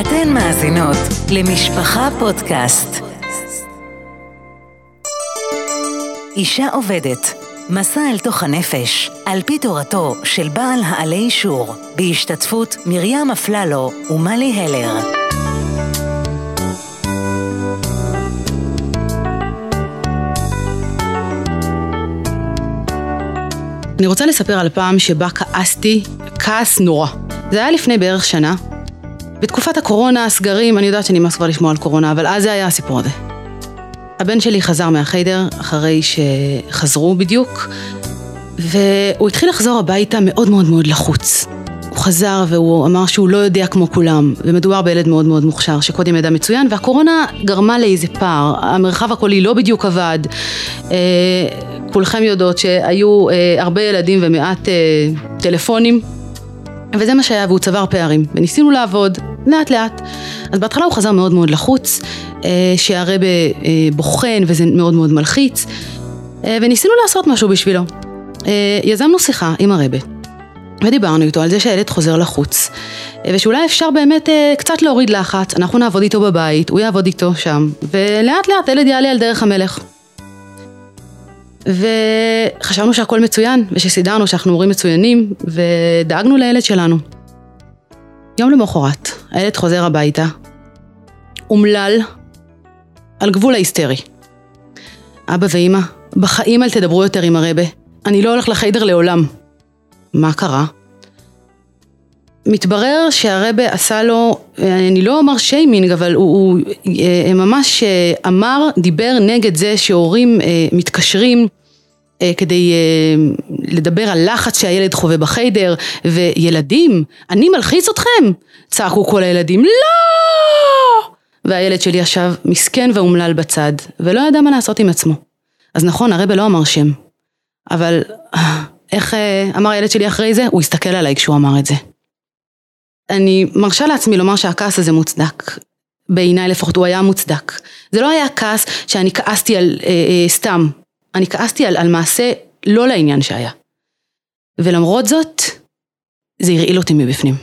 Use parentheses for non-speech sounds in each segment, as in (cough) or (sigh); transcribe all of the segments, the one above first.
אתן מאזינות למשפחה פודקאסט. אישה עובדת, מסע אל תוך הנפש, על פי תורתו של בעל העלי אישור, בהשתתפות מרים אפללו ומלי הלר. אני רוצה לספר על פעם שבה כעסתי כעס נורא. זה היה לפני בערך שנה. בתקופת הקורונה, הסגרים, אני יודעת שנמאס כבר לשמוע על קורונה, אבל אז זה היה הסיפור הזה. הבן שלי חזר מהחיידר אחרי שחזרו בדיוק, והוא התחיל לחזור הביתה מאוד מאוד מאוד לחוץ. הוא חזר והוא אמר שהוא לא יודע כמו כולם, ומדובר בילד מאוד מאוד מוכשר שקודם ידע מצוין, והקורונה גרמה לאיזה פער, המרחב הקולי לא בדיוק עבד, אה, כולכם יודעות שהיו אה, הרבה ילדים ומעט אה, טלפונים, וזה מה שהיה, והוא צבר פערים, וניסינו לעבוד לאט לאט. אז בהתחלה הוא חזר מאוד מאוד לחוץ, שהרבה בוחן וזה מאוד מאוד מלחיץ, וניסינו לעשות משהו בשבילו. יזמנו שיחה עם הרבה. ודיברנו איתו על זה שהילד חוזר לחוץ, ושאולי אפשר באמת אה, קצת להוריד לחץ, אנחנו נעבוד איתו בבית, הוא יעבוד איתו שם, ולאט לאט הילד יעלה על דרך המלך. וחשבנו שהכל מצוין, ושסידרנו שאנחנו הורים מצוינים, ודאגנו לילד שלנו. יום למחרת, הילד חוזר הביתה, אומלל, על גבול ההיסטרי. אבא ואימא, בחיים אל תדברו יותר עם הרבה, אני לא הולך לחיידר לעולם. מה קרה? מתברר שהרבה עשה לו, אני לא אומר שיימינג, אבל הוא, הוא אה, ממש אה, אמר, דיבר נגד זה שהורים אה, מתקשרים כדי לדבר על לחץ שהילד חווה בחיידר, וילדים, אני מלחיץ אתכם? צעקו כל הילדים, לא! והילד שלי ישב מסכן ואומלל בצד, ולא ידע מה לעשות עם עצמו. אז נכון, הרבה לא אמר שם, אבל איך אמר הילד שלי אחרי זה? הוא הסתכל עליי כשהוא אמר את זה. אני מרשה לעצמי לומר שהכעס הזה מוצדק. בעיניי לפחות הוא היה מוצדק. זה לא היה כעס שאני כעסתי על אה, אה, סתם, אני כעסתי על, על מעשה לא לעניין שהיה. ולמרות זאת, זה הרעיל אותי מבפנים.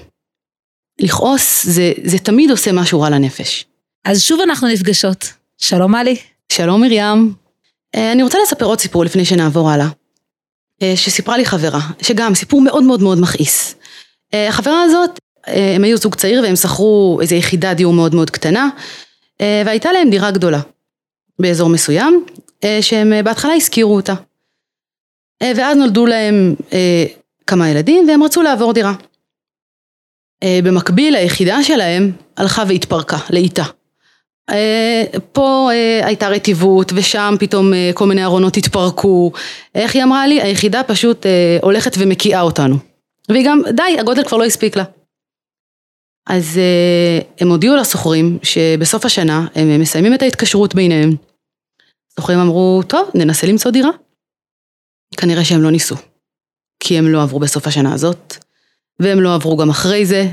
לכעוס זה, זה תמיד עושה משהו רע לנפש. אז שוב אנחנו נפגשות. שלום מלי. שלום מרים. אה, אני רוצה לספר עוד סיפור לפני שנעבור הלאה. אה, שסיפרה לי חברה, שגם סיפור מאוד מאוד מאוד מכעיס. אה, החברה הזאת, הם היו זוג צעיר והם שכרו איזו יחידת דיור מאוד מאוד קטנה, והייתה להם דירה גדולה באזור מסוים, שהם בהתחלה השכירו אותה. ואז נולדו להם כמה ילדים והם רצו לעבור דירה. במקביל היחידה שלהם הלכה והתפרקה לאיטה. אה, פה אה, הייתה רטיבות ושם פתאום אה, כל מיני ארונות התפרקו. איך היא אמרה לי? היחידה פשוט הולכת ומקיאה אותנו. והיא גם, די, הגודל כבר לא הספיק לה. אז הם הודיעו לסוחרים שבסוף השנה הם מסיימים את ההתקשרות ביניהם. הסוחרים אמרו, טוב, ננסה למצוא דירה. כנראה שהם לא ניסו. כי הם לא עברו בסוף השנה הזאת, והם לא עברו גם אחרי זה.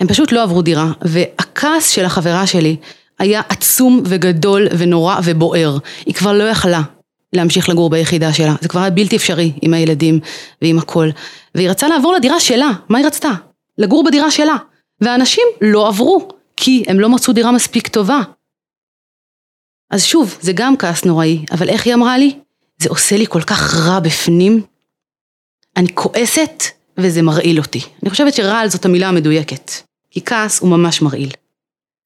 הם פשוט לא עברו דירה, והכעס של החברה שלי היה עצום וגדול ונורא ובוער. היא כבר לא יכלה להמשיך לגור ביחידה שלה, זה כבר היה בלתי אפשרי עם הילדים ועם הכל. והיא רצתה לעבור לדירה שלה, מה היא רצתה? לגור בדירה שלה. והאנשים לא עברו, כי הם לא מצאו דירה מספיק טובה. אז שוב, זה גם כעס נוראי, אבל איך היא אמרה לי? זה עושה לי כל כך רע בפנים. אני כועסת וזה מרעיל אותי. אני חושבת שרעל זאת המילה המדויקת, כי כעס הוא ממש מרעיל.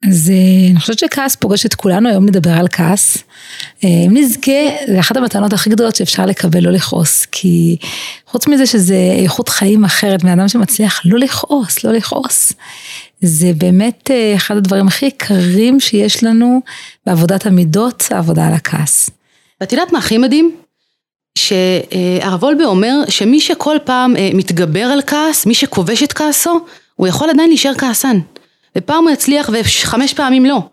אז אה, אני חושבת שכעס פוגש את כולנו, היום נדבר על כעס. אה, אם נזכה, זה אחת המתנות הכי גדולות שאפשר לקבל, לא לכעוס, כי חוץ מזה שזה איכות חיים אחרת, מאדם שמצליח לא לכעוס, לא לכעוס, זה באמת אה, אחד הדברים הכי יקרים שיש לנו בעבודת המידות, העבודה על הכעס. ואת יודעת מה הכי מדהים? שהרב וולבה אומר שמי שכל פעם מתגבר על כעס, מי שכובש את כעסו, הוא יכול עדיין להישאר כעסן. ופעם הוא יצליח וחמש פעמים לא.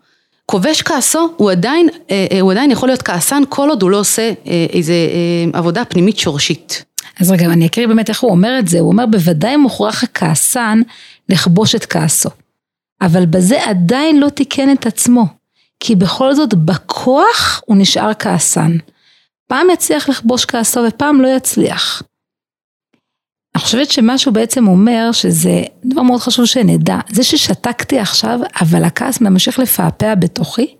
כובש כעסו, הוא עדיין, אה, אה, הוא עדיין יכול להיות כעסן כל עוד הוא לא עושה אה, איזה עבודה פנימית שורשית. אז רגע, אני אקריא באמת איך הוא אומר את זה, הוא אומר בוודאי מוכרח הכעסן לכבוש את כעסו. אבל בזה עדיין לא תיקן את עצמו, כי בכל זאת בכוח הוא נשאר כעסן. פעם יצליח לכבוש כעסו ופעם לא יצליח. אני חושבת שמשהו בעצם אומר שזה דבר מאוד חשוב שנדע, זה ששתקתי עכשיו, אבל הכעס ממשיך לפעפע בתוכי,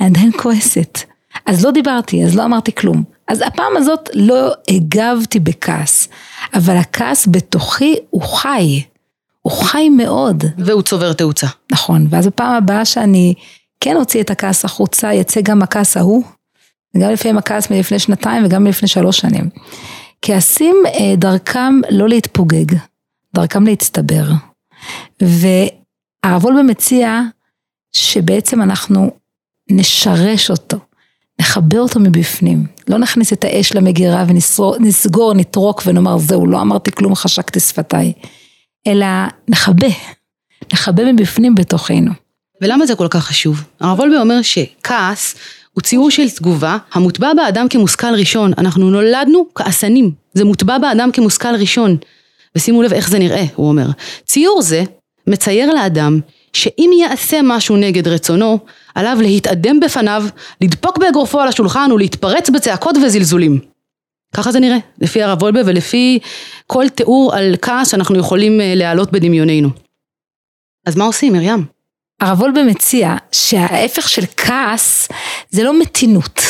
אני עדיין כועסת. אז לא דיברתי, אז לא אמרתי כלום. אז הפעם הזאת לא הגבתי בכעס, אבל הכעס בתוכי הוא חי, הוא חי מאוד. והוא צובר תאוצה. נכון, ואז בפעם הבאה שאני כן אוציא את הכעס החוצה, יצא גם הכעס ההוא, גם לפעמים הכעס מלפני שנתיים וגם מלפני שלוש שנים. כעסים אה, דרכם לא להתפוגג, דרכם להצטבר. והרב מציע שבעצם אנחנו נשרש אותו, נחבר אותו מבפנים. לא נכניס את האש למגירה ונסגור, נטרוק ונאמר זהו, לא אמרתי כלום, חשקתי שפתיי. אלא נכבה, נכבה מבפנים בתוכנו. ולמה זה כל כך חשוב? הרב וולבה אומר שכעס הוא ציור של תגובה המוטבע באדם כמושכל ראשון. אנחנו נולדנו כעסנים, זה מוטבע באדם כמושכל ראשון. ושימו לב איך זה נראה, הוא אומר. ציור זה מצייר לאדם שאם יעשה משהו נגד רצונו, עליו להתאדם בפניו, לדפוק באגרופו על השולחן ולהתפרץ בצעקות וזלזולים. ככה זה נראה, לפי הרב וולבה ולפי כל תיאור על כעס שאנחנו יכולים אה, להעלות בדמיוננו. אז מה עושים, מרים? הרב וולבה מציע שההפך של כעס זה לא מתינות.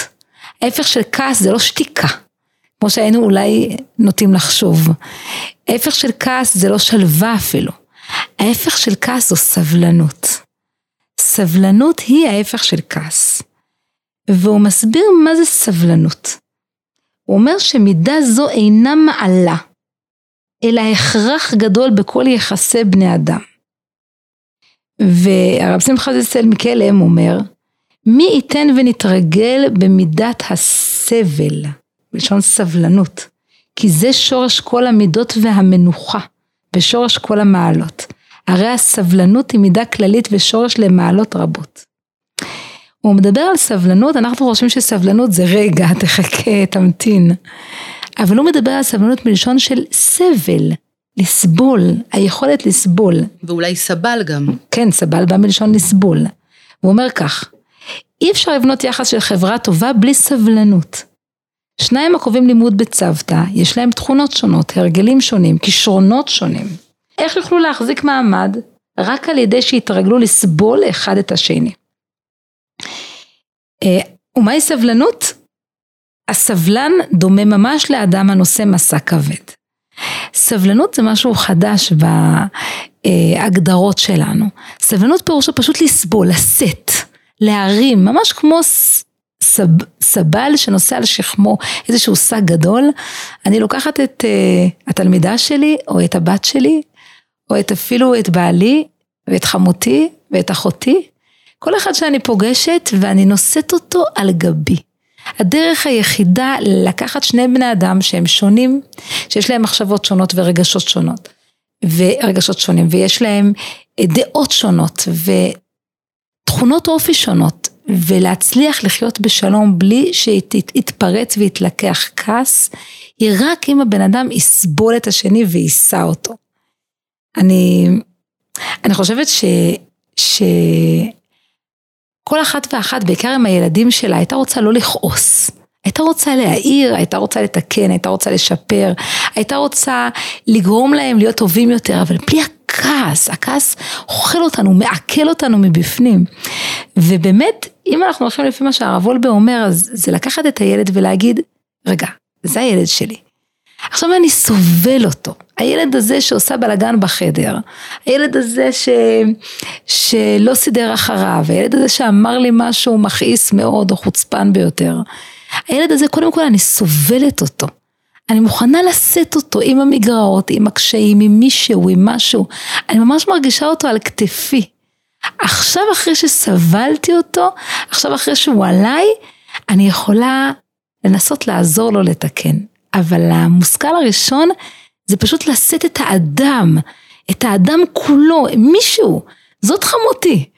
ההפך של כעס זה לא שתיקה, כמו שהיינו אולי נוטים לחשוב. ההפך של כעס זה לא שלווה אפילו. ההפך של כעס זו סבלנות. סבלנות היא ההפך של כעס. והוא מסביר מה זה סבלנות. הוא אומר שמידה זו אינה מעלה, אלא הכרח גדול בכל יחסי בני אדם. והרב שמחה זצל מקלם אומר, מי ייתן ונתרגל במידת הסבל, בלשון סבלנות, כי זה שורש כל המידות והמנוחה, ושורש כל המעלות. הרי הסבלנות היא מידה כללית ושורש למעלות רבות. הוא מדבר על סבלנות, אנחנו חושבים שסבלנות זה רגע, (laughs) תחכה, תמתין. אבל הוא מדבר על סבלנות מלשון של סבל, לסבול, היכולת לסבול. ואולי סבל גם. כן, סבל בא מלשון לסבול. הוא אומר כך, אי אפשר לבנות יחס של חברה טובה בלי סבלנות. שניים הקובעים לימוד בצוותא, יש להם תכונות שונות, הרגלים שונים, כישרונות שונים. איך יוכלו להחזיק מעמד? רק על ידי שיתרגלו לסבול אחד את השני. אה, ומהי סבלנות? הסבלן דומה ממש לאדם הנושא מסע כבד. סבלנות זה משהו חדש בהגדרות שלנו. סבלנות פירושו פשוט לסבול, לשאת, להרים, ממש כמו סב, סבל שנושא על שכמו איזשהו שק גדול. אני לוקחת את uh, התלמידה שלי, או את הבת שלי, או את אפילו את בעלי, ואת חמותי, ואת אחותי, כל אחד שאני פוגשת ואני נושאת אותו על גבי. הדרך היחידה לקחת שני בני אדם שהם שונים, שיש להם מחשבות שונות ורגשות שונות, ורגשות שונים, ויש להם דעות שונות ותכונות אופי שונות, ולהצליח לחיות בשלום בלי שיתפרץ ויתלקח כעס, היא רק אם הבן אדם יסבול את השני ויישא אותו. אני, אני חושבת ש... ש... כל אחת ואחת, בעיקר עם הילדים שלה, הייתה רוצה לא לכעוס. הייתה רוצה להעיר, הייתה רוצה לתקן, הייתה רוצה לשפר, הייתה רוצה לגרום להם להיות טובים יותר, אבל בלי הכעס, הכעס אוכל אותנו, מעכל אותנו מבפנים. ובאמת, אם אנחנו הולכים לפי מה שהרב וולבה אומר, אז זה לקחת את הילד ולהגיד, רגע, זה הילד שלי. עכשיו אני סובל אותו. הילד הזה שעושה בלאגן בחדר, הילד הזה ש... שלא סידר אחריו, הילד הזה שאמר לי משהו מכעיס מאוד או חוצפן ביותר. הילד הזה, קודם כל אני סובלת אותו. אני מוכנה לשאת אותו עם המגרעות, עם הקשיים, עם מישהו, עם משהו. אני ממש מרגישה אותו על כתפי. עכשיו אחרי שסבלתי אותו, עכשיו אחרי שהוא עליי, אני יכולה לנסות לעזור לו לתקן. אבל המושכל הראשון זה פשוט לשאת את האדם, את האדם כולו, מישהו, זאת חמותי.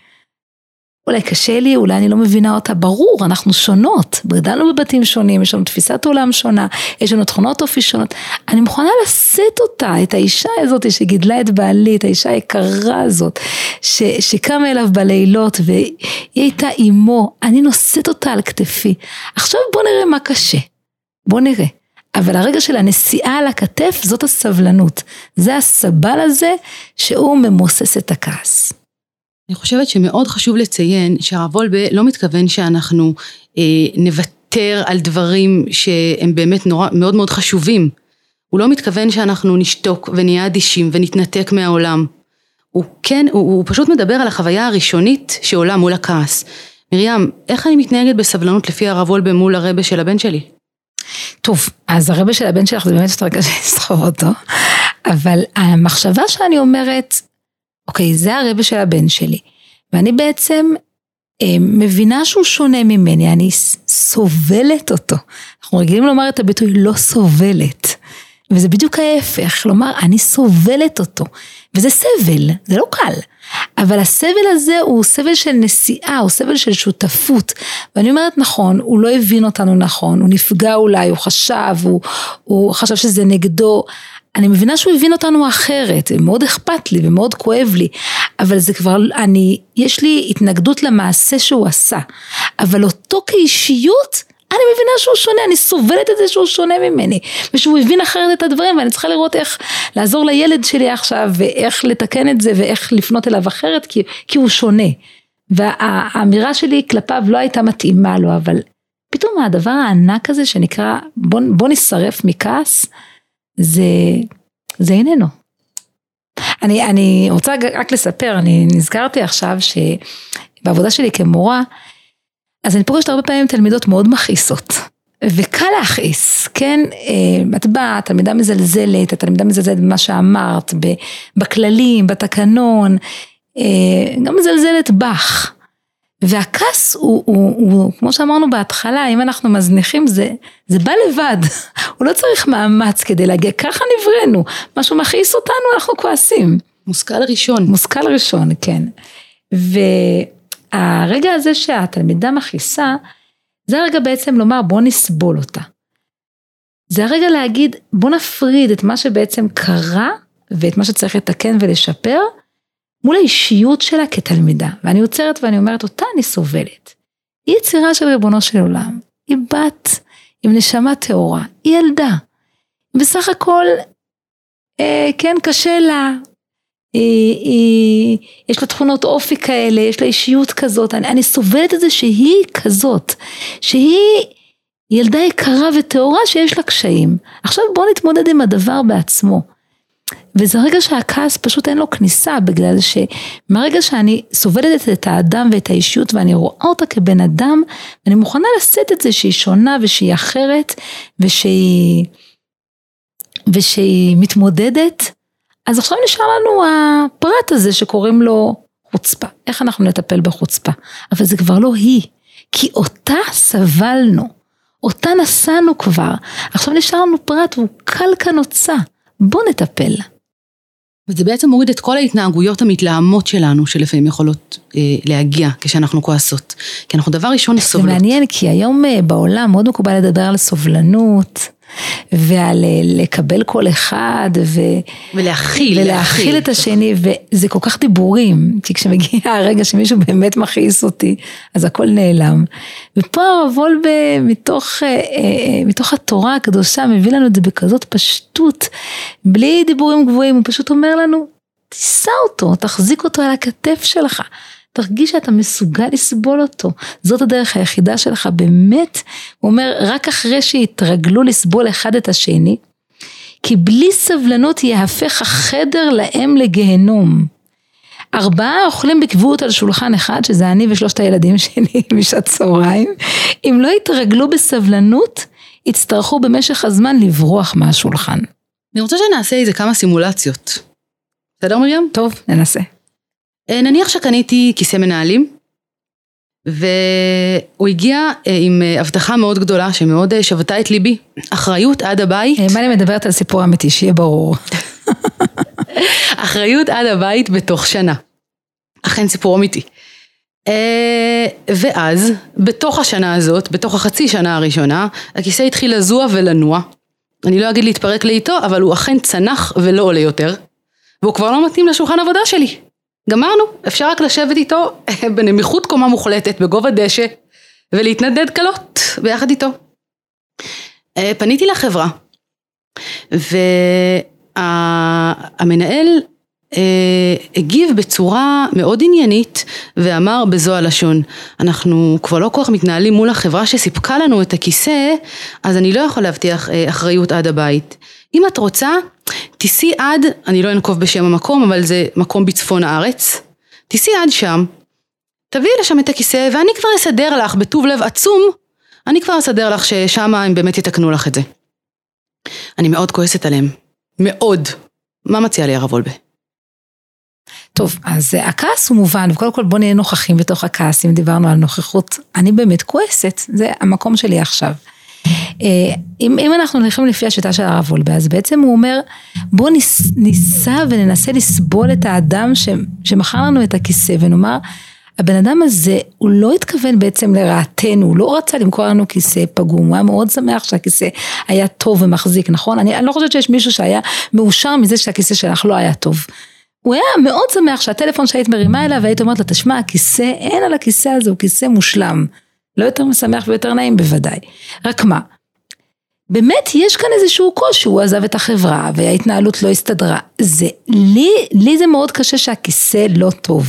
אולי קשה לי, אולי אני לא מבינה אותה, ברור, אנחנו שונות, גדלנו בבתים שונים, יש לנו תפיסת עולם שונה, יש לנו תכונות אופי שונות, אני מוכנה לשאת אותה, את האישה הזאת שגידלה את בעלי, את האישה היקרה הזאת, ש, שקמה אליו בלילות והיא הייתה אימו, אני נושאת אותה על כתפי. עכשיו בוא נראה מה קשה, בוא נראה. אבל הרגע של הנשיאה על הכתף זאת הסבלנות. זה הסבל הזה שהוא ממוסס את הכעס. אני חושבת שמאוד חשוב לציין שהרב וולבה לא מתכוון שאנחנו אה, נוותר על דברים שהם באמת נורא, מאוד מאוד חשובים. הוא לא מתכוון שאנחנו נשתוק ונהיה אדישים ונתנתק מהעולם. הוא כן, הוא, הוא פשוט מדבר על החוויה הראשונית שעולה מול הכעס. מרים, איך אני מתנהגת בסבלנות לפי הרב וולבה מול הרבה של הבן שלי? טוב, אז הרבה של הבן שלך זה באמת יותר קשה (laughs) לסחוב אותו, אבל המחשבה שאני אומרת, אוקיי, זה הרבה של הבן שלי, ואני בעצם אה, מבינה שהוא שונה ממני, אני סובלת אותו. אנחנו רגילים לומר את הביטוי לא סובלת. וזה בדיוק ההפך, כלומר, אני סובלת אותו, וזה סבל, זה לא קל, אבל הסבל הזה הוא סבל של נסיעה, הוא סבל של שותפות, ואני אומרת נכון, הוא לא הבין אותנו נכון, הוא נפגע אולי, הוא חשב, הוא, הוא חשב שזה נגדו, אני מבינה שהוא הבין אותנו אחרת, מאוד אכפת לי ומאוד כואב לי, אבל זה כבר, אני, יש לי התנגדות למעשה שהוא עשה, אבל אותו כאישיות, אני מבינה שהוא שונה, אני סובלת את זה שהוא שונה ממני, ושהוא הבין אחרת את הדברים, ואני צריכה לראות איך לעזור לילד שלי עכשיו, ואיך לתקן את זה, ואיך לפנות אליו אחרת, כי, כי הוא שונה. והאמירה שלי כלפיו לא הייתה מתאימה לו, אבל פתאום הדבר הענק הזה שנקרא בוא, בוא נשרף מכעס, זה, זה איננו. אני, אני רוצה רק לספר, אני נזכרתי עכשיו שבעבודה שלי כמורה, אז אני פוגשת הרבה פעמים תלמידות מאוד מכעיסות. וקל להכעיס, כן? אה, את באה, תלמידה מזלזלת, התלמידה מזלזלת במה שאמרת, בכללים, בתקנון, אה, גם מזלזלת בך. והכעס הוא, הוא, הוא, הוא, כמו שאמרנו בהתחלה, אם אנחנו מזניחים זה, זה בא לבד, (laughs) הוא לא צריך מאמץ כדי להגיע, ככה נבראנו, משהו מכעיס אותנו, אנחנו כועסים. מושכל ראשון. מושכל ראשון, כן. והרגע הזה שהתלמידה מכעיסה, זה הרגע בעצם לומר בוא נסבול אותה. זה הרגע להגיד בוא נפריד את מה שבעצם קרה ואת מה שצריך לתקן ולשפר, מול האישיות שלה כתלמידה, ואני עוצרת ואני אומרת, אותה אני סובלת. היא יצירה של ריבונו של עולם, היא בת עם נשמה טהורה, היא ילדה. בסך הכל, אה, כן, קשה לה, היא, היא, יש לה תכונות אופי כאלה, יש לה אישיות כזאת, אני, אני סובלת את זה שהיא כזאת, שהיא ילדה יקרה וטהורה שיש לה קשיים. עכשיו בוא נתמודד עם הדבר בעצמו. וזה רגע שהכעס פשוט אין לו כניסה, בגלל שמהרגע שאני סובלת את האדם ואת האישיות ואני רואה אותה כבן אדם, אני מוכנה לשאת את זה שהיא שונה ושהיא אחרת ושהיא, ושהיא מתמודדת, אז עכשיו נשאר לנו הפרט הזה שקוראים לו חוצפה. איך אנחנו נטפל בחוצפה? אבל זה כבר לא היא, כי אותה סבלנו, אותה נשאנו כבר, עכשיו נשאר לנו פרט והוא קל כנוצה. בוא נטפל. וזה בעצם מוריד את כל ההתנהגויות המתלהמות שלנו, שלפעמים יכולות אה, להגיע כשאנחנו כועסות. כי אנחנו דבר ראשון סובלות. זה מעניין, כי היום אה, בעולם מאוד מקובל לדבר על סובלנות, ועל אה, לקבל כל אחד ו... ולהכיל, ולהכיל את השני וזה כל כך דיבורים כי כשמגיע (laughs) הרגע שמישהו באמת מכעיס אותי אז הכל נעלם. ופה הרב וולבה מתוך, אה, אה, מתוך התורה הקדושה מביא לנו את זה בכזאת פשטות בלי דיבורים גבוהים הוא פשוט אומר לנו תישא אותו תחזיק אותו על הכתף שלך תרגיש שאתה מסוגל לסבול אותו. זאת הדרך היחידה שלך באמת. הוא אומר, רק אחרי שיתרגלו לסבול אחד את השני, כי בלי סבלנות יהפך החדר להם לגיהנום. ארבעה אוכלים בקביעות על שולחן אחד, שזה אני ושלושת הילדים שלי (laughs) בשעת צהריים, אם לא יתרגלו בסבלנות, יצטרכו במשך הזמן לברוח מהשולחן. אני רוצה שנעשה איזה כמה סימולציות. בסדר מרים? טוב, ננסה. אה, נניח שקניתי כיסא מנהלים והוא הגיע אה, עם אה, הבטחה מאוד גדולה שמאוד שבתה את ליבי, אחריות עד הבית. מה אני מדברת על סיפור אמיתי, שיהיה ברור. (laughs) אחריות עד הבית בתוך שנה. אכן סיפור אמיתי. ואז, בתוך השנה הזאת, בתוך החצי שנה הראשונה, הכיסא התחיל לזוע ולנוע. אני לא אגיד להתפרק לאיתו, אבל הוא אכן צנח ולא עולה יותר. והוא כבר לא מתאים לשולחן עבודה שלי. גמרנו, אפשר רק לשבת איתו (laughs) בנמיכות קומה מוחלטת, בגובה דשא, ולהתנדד קלות ביחד איתו. אה, פניתי לחברה והמנהל אה, הגיב בצורה מאוד עניינית ואמר בזו הלשון, אנחנו כבר לא כל כך מתנהלים מול החברה שסיפקה לנו את הכיסא, אז אני לא יכול להבטיח אה, אחריות עד הבית. אם את רוצה, תיסעי עד, אני לא אנקוב בשם המקום, אבל זה מקום בצפון הארץ, תיסעי עד שם, תביאי לשם את הכיסא ואני כבר אסדר לך בטוב לב עצום, אני כבר אסדר לך ששם הם באמת יתקנו לך את זה. אני מאוד כועסת עליהם, מאוד. מה מציע לי הרב וולבה? טוב, אז אה, הכעס הוא מובן, וקודם כל בוא נהיה נוכחים בתוך הכעס, אם דיברנו על נוכחות, אני באמת כועסת, זה המקום שלי עכשיו. אה, אם, אם אנחנו הולכים לפי השיטה של הרב וולבה, אז בעצם הוא אומר, בוא ניס, ניסע וננסה לסבול את האדם ש, שמכר לנו את הכיסא, ונאמר, הבן אדם הזה, הוא לא התכוון בעצם לרעתנו, הוא לא רצה למכור לנו כיסא פגום, הוא היה מאוד שמח שהכיסא היה טוב ומחזיק, נכון? אני, אני לא חושבת שיש מישהו שהיה מאושר מזה שהכיסא שלך לא היה טוב. הוא היה מאוד שמח שהטלפון שהיית מרימה אליו והיית אומרת לו, תשמע, הכיסא, אין על הכיסא הזה, הוא כיסא מושלם. לא יותר משמח ויותר נעים בוודאי. רק מה, באמת יש כאן איזשהו קושי, הוא עזב את החברה וההתנהלות לא הסתדרה. זה, לי, לי זה מאוד קשה שהכיסא לא טוב.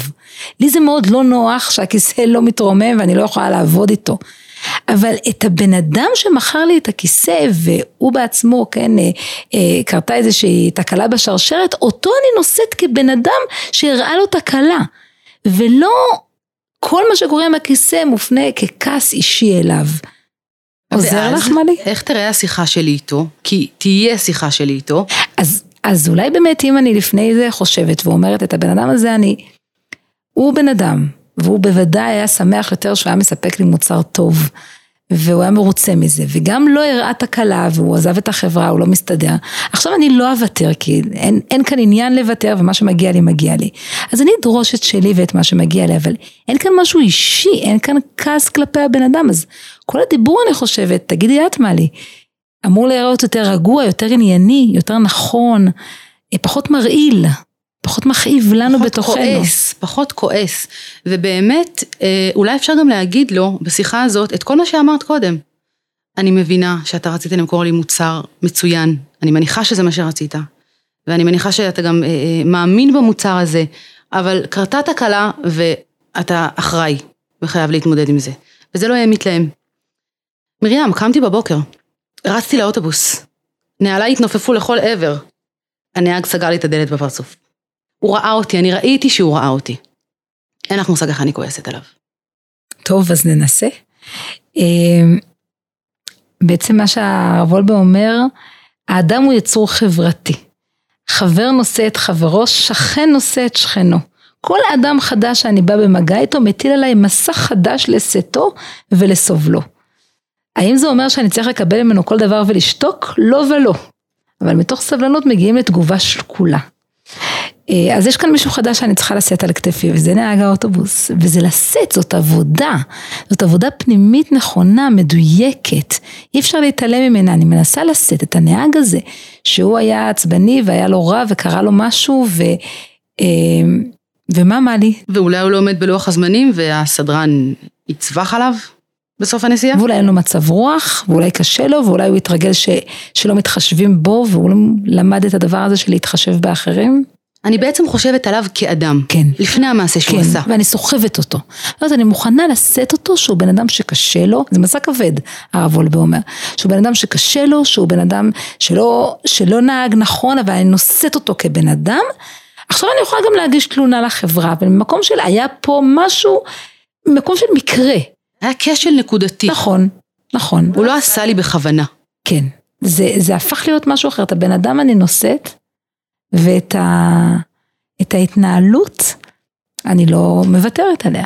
לי זה מאוד לא נוח שהכיסא לא מתרומם ואני לא יכולה לעבוד איתו. אבל את הבן אדם שמכר לי את הכיסא והוא בעצמו, כן, אה, אה, קרתה איזושהי תקלה בשרשרת, אותו אני נושאת כבן אדם שהראה לו תקלה. ולא כל מה שקורה עם הכיסא מופנה ככעס אישי אליו. עוזר לך מלי? איך תראה השיחה שלי איתו? כי תהיה שיחה שלי איתו. אז, אז אולי באמת אם אני לפני זה חושבת ואומרת את הבן אדם הזה אני, הוא בן אדם, והוא בוודאי היה שמח יותר שהוא היה מספק לי מוצר טוב. והוא היה מרוצה מזה, וגם לא הראה תקלה, והוא עזב את החברה, הוא לא מסתדר. עכשיו אני לא אוותר, כי אין, אין כאן עניין לוותר, ומה שמגיע לי, מגיע לי. אז אני אדרוש את שלי ואת מה שמגיע לי, אבל אין כאן משהו אישי, אין כאן כעס כלפי הבן אדם, אז כל הדיבור, אני חושבת, תגידי את מה לי, אמור להיראות יותר רגוע, יותר ענייני, יותר נכון, פחות מרעיל. פחות מכאיב לנו פחות בתוכנו. פחות כועס, פחות כועס. ובאמת, אה, אולי אפשר גם להגיד לו בשיחה הזאת את כל מה שאמרת קודם. אני מבינה שאתה רצית למכור לי מוצר מצוין, אני מניחה שזה מה שרצית. ואני מניחה שאתה גם אה, אה, מאמין במוצר הזה, אבל קרתה תקלה ואתה אחראי וחייב להתמודד עם זה. וזה לא יהיה מתלהם. מרים, קמתי בבוקר, רצתי לאוטובוס, נעליי התנופפו לכל עבר. הנהג סגר לי את הדלת בפרצוף. הוא ראה אותי, אני ראיתי שהוא ראה אותי. אין לך מושג איך אני כועסת עליו. טוב, אז ננסה. אמ, בעצם מה שהרב וולבה אומר, האדם הוא יצור חברתי. חבר נושא את חברו, שכן נושא את שכנו. כל אדם חדש שאני בא במגע איתו מטיל עליי מסע חדש לשאתו ולסובלו. האם זה אומר שאני צריך לקבל ממנו כל דבר ולשתוק? לא ולא. אבל מתוך סבלנות מגיעים לתגובה שקולה. אה, אז יש כאן מישהו חדש שאני צריכה לשאת על כתפי, וזה נהג האוטובוס. וזה לשאת, זאת עבודה. זאת עבודה פנימית נכונה, מדויקת. אי אפשר להתעלם ממנה, אני מנסה לשאת את הנהג הזה, שהוא היה עצבני והיה לו רע וקרה לו משהו, ו... אה, ומה מה לי? ואולי הוא לא עומד בלוח הזמנים והסדרן יצווח עליו? בסוף הנסיעה? ואולי אין לו מצב רוח, ואולי קשה לו, ואולי הוא יתרגל ש, שלא מתחשבים בו, והוא למד את הדבר הזה של להתחשב באחרים. אני בעצם חושבת עליו כאדם. כן. לפני המעשה שהוא כן, עשה. ואני סוחבת אותו. אז אני מוכנה לשאת אותו שהוא בן אדם שקשה לו, זה מסע כבד, הרב וולבה אומר. שהוא בן אדם שקשה לו, שהוא בן אדם שלא, שלא נהג נכון, אבל אני נושאת אותו כבן אדם. עכשיו אני יכולה גם להגיש תלונה לחברה, וממקום של היה פה משהו, מקום של מקרה. היה כשל נקודתי. נכון, נכון. הוא לא עשה לי בכוונה. כן. זה, זה הפך להיות משהו אחר. את הבן אדם אני נושאת, ואת ה, את ההתנהלות, אני לא מוותרת עליה.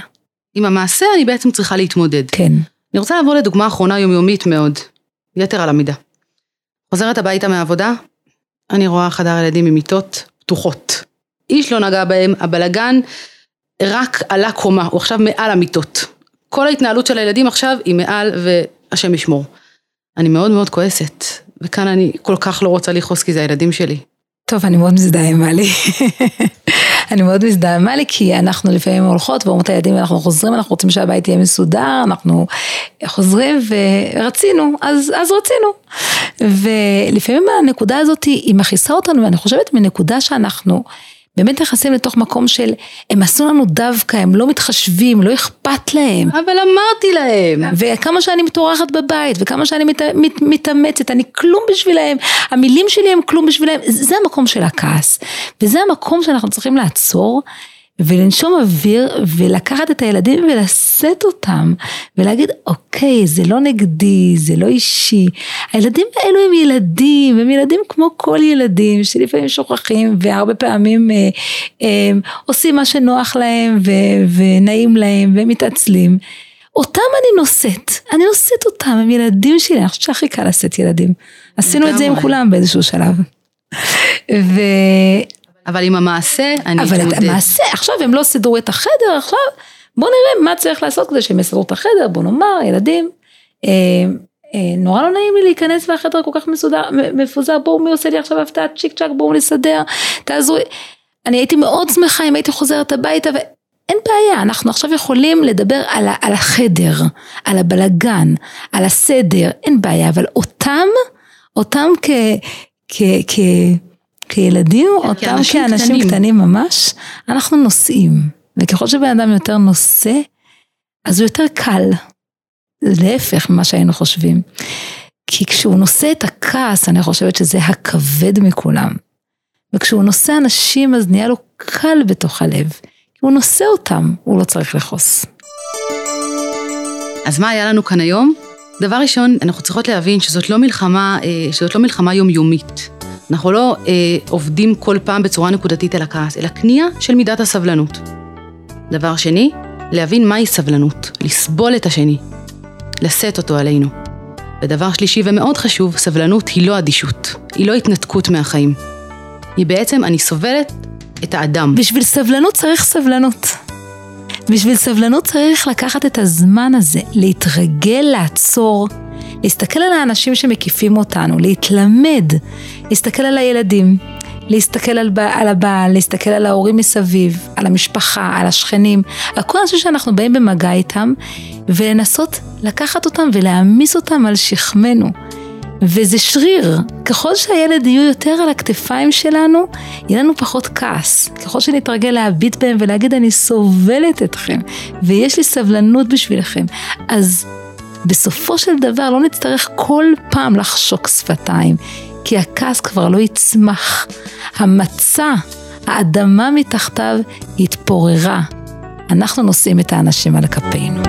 עם המעשה אני בעצם צריכה להתמודד. כן. אני רוצה לעבור לדוגמה אחרונה יומיומית מאוד, יתר על המידה. חוזרת הביתה מהעבודה, אני רואה חדר ילדים עם מיטות פתוחות. איש לא נגע בהם, הבלגן רק עלה קומה, הוא עכשיו מעל המיטות. כל ההתנהלות של הילדים עכשיו היא מעל והשם ישמור. אני מאוד מאוד כועסת, וכאן אני כל כך לא רוצה לכעוס כי זה הילדים שלי. טוב, אני מאוד מזדהה עם מלי. (laughs) אני מאוד מזדהה לי כי אנחנו לפעמים הולכות ואומרות לילדים אנחנו חוזרים אנחנו רוצים שהבית יהיה מסודר אנחנו חוזרים ורצינו אז, אז רצינו ולפעמים הנקודה הזאת היא מכעיסה אותנו ואני חושבת מנקודה שאנחנו באמת נכנסים לתוך מקום של הם עשו לנו דווקא, הם לא מתחשבים, לא אכפת להם. אבל אמרתי להם. וכמה שאני מתאורחת בבית, וכמה שאני מת, מת, מתאמצת, אני כלום בשבילהם, המילים שלי הם כלום בשבילהם, זה המקום של הכעס. וזה המקום שאנחנו צריכים לעצור ולנשום אוויר ולקחת את הילדים ולשאת אותם ולהגיד אוקיי זה לא נגדי זה לא אישי הילדים האלו הם ילדים הם ילדים כמו כל ילדים שלפעמים שוכחים והרבה פעמים אה, אה, עושים מה שנוח להם ו, ונעים להם ומתעצלים אותם אני נושאת, אני נושאת אותם, הם ילדים שלי, אני חושבת שהכי קל לשאת ילדים. עשינו את זה עם כולם באיזשהו שלב. ו... אבל עם המעשה, אני. אבל את המעשה, עכשיו הם לא סידרו את החדר, עכשיו בוא נראה מה צריך לעשות כדי שהם יסדרו את החדר, בוא נאמר, ילדים. אה, אה, נורא לא נעים לי להיכנס לחדר כל כך מסודר, מפוזר, בואו מי עושה לי עכשיו הפתעה צ'יק צ'אק, בואו נסדר, תעזרו. אני הייתי מאוד שמחה אם הייתי חוזרת הביתה ואין בעיה, אנחנו עכשיו יכולים לדבר על, על החדר, על הבלגן, על הסדר, אין בעיה, אבל אותם, אותם כ... כ, כ כילדים, כן, אותם כאנשים קטנים. קטנים ממש, אנחנו נושאים. וככל שבן אדם יותר נושא, אז הוא יותר קל. להפך ממה שהיינו חושבים. כי כשהוא נושא את הכעס, אני חושבת שזה הכבד מכולם. וכשהוא נושא אנשים, אז נהיה לו קל בתוך הלב. כי הוא נושא אותם, הוא לא צריך לכעוס. אז מה היה לנו כאן היום? דבר ראשון, אנחנו צריכות להבין שזאת לא מלחמה, אה, שזאת לא מלחמה יומיומית. אנחנו לא אה, עובדים כל פעם בצורה נקודתית על הכעס, אלא קנייה של מידת הסבלנות. דבר שני, להבין מהי סבלנות, לסבול את השני, לשאת אותו עלינו. ודבר שלישי ומאוד חשוב, סבלנות היא לא אדישות, היא לא התנתקות מהחיים. היא בעצם, אני סובלת את האדם. בשביל סבלנות צריך סבלנות. בשביל סבלנות צריך לקחת את הזמן הזה, להתרגל, לעצור, להסתכל על האנשים שמקיפים אותנו, להתלמד, להסתכל על הילדים, להסתכל על, על הבעל, להסתכל על ההורים מסביב, על המשפחה, על השכנים, על כל אנשים שאנחנו באים במגע איתם, ולנסות לקחת אותם ולהעמיס אותם על שכמנו. וזה שריר, ככל שהילד יהיו יותר על הכתפיים שלנו, יהיה לנו פחות כעס. ככל שנתרגל להביט בהם ולהגיד אני סובלת אתכם, ויש לי סבלנות בשבילכם, אז בסופו של דבר לא נצטרך כל פעם לחשוק שפתיים, כי הכעס כבר לא יצמח. המצע, האדמה מתחתיו התפוררה. אנחנו נושאים את האנשים על כפינו.